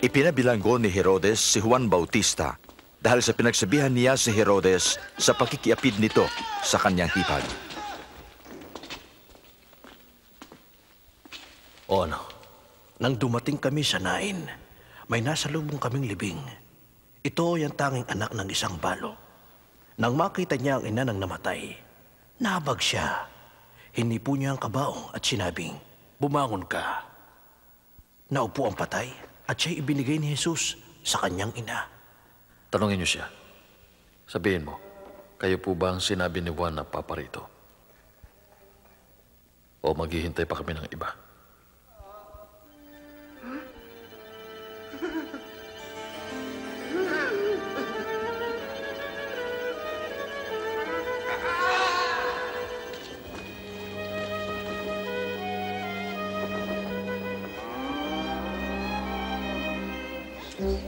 Ipinabilanggo ni Herodes si Juan Bautista dahil sa pinagsabihan niya si Herodes sa pakikiapid nito sa kanyang hipag. O ano, nang dumating kami sa Nain, may nasa lubong kaming libing. Ito yung tanging anak ng isang balo. Nang makita niya ang ina ng namatay, nabag siya. Hinipo niya ang kabaong at sinabing, Bumangon ka. Naupo ang patay at siya'y ibinigay ni Jesus sa kanyang ina. Tanungin niyo siya. Sabihin mo, kayo po ba ang sinabi ni Juan na paparito? O maghihintay pa kami ng iba? Guro,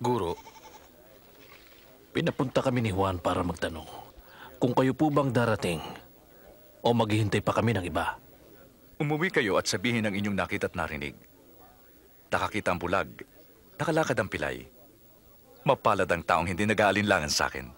Guro, Pinapunta kami ni Juan para magtanong kung kayo po bang darating o maghihintay pa kami ng iba. Umuwi kayo at sabihin ang inyong nakita at narinig. Nakakita ang bulag, nakalakad ang pilay. Mapalad ang taong hindi nag-aalinlangan sa akin.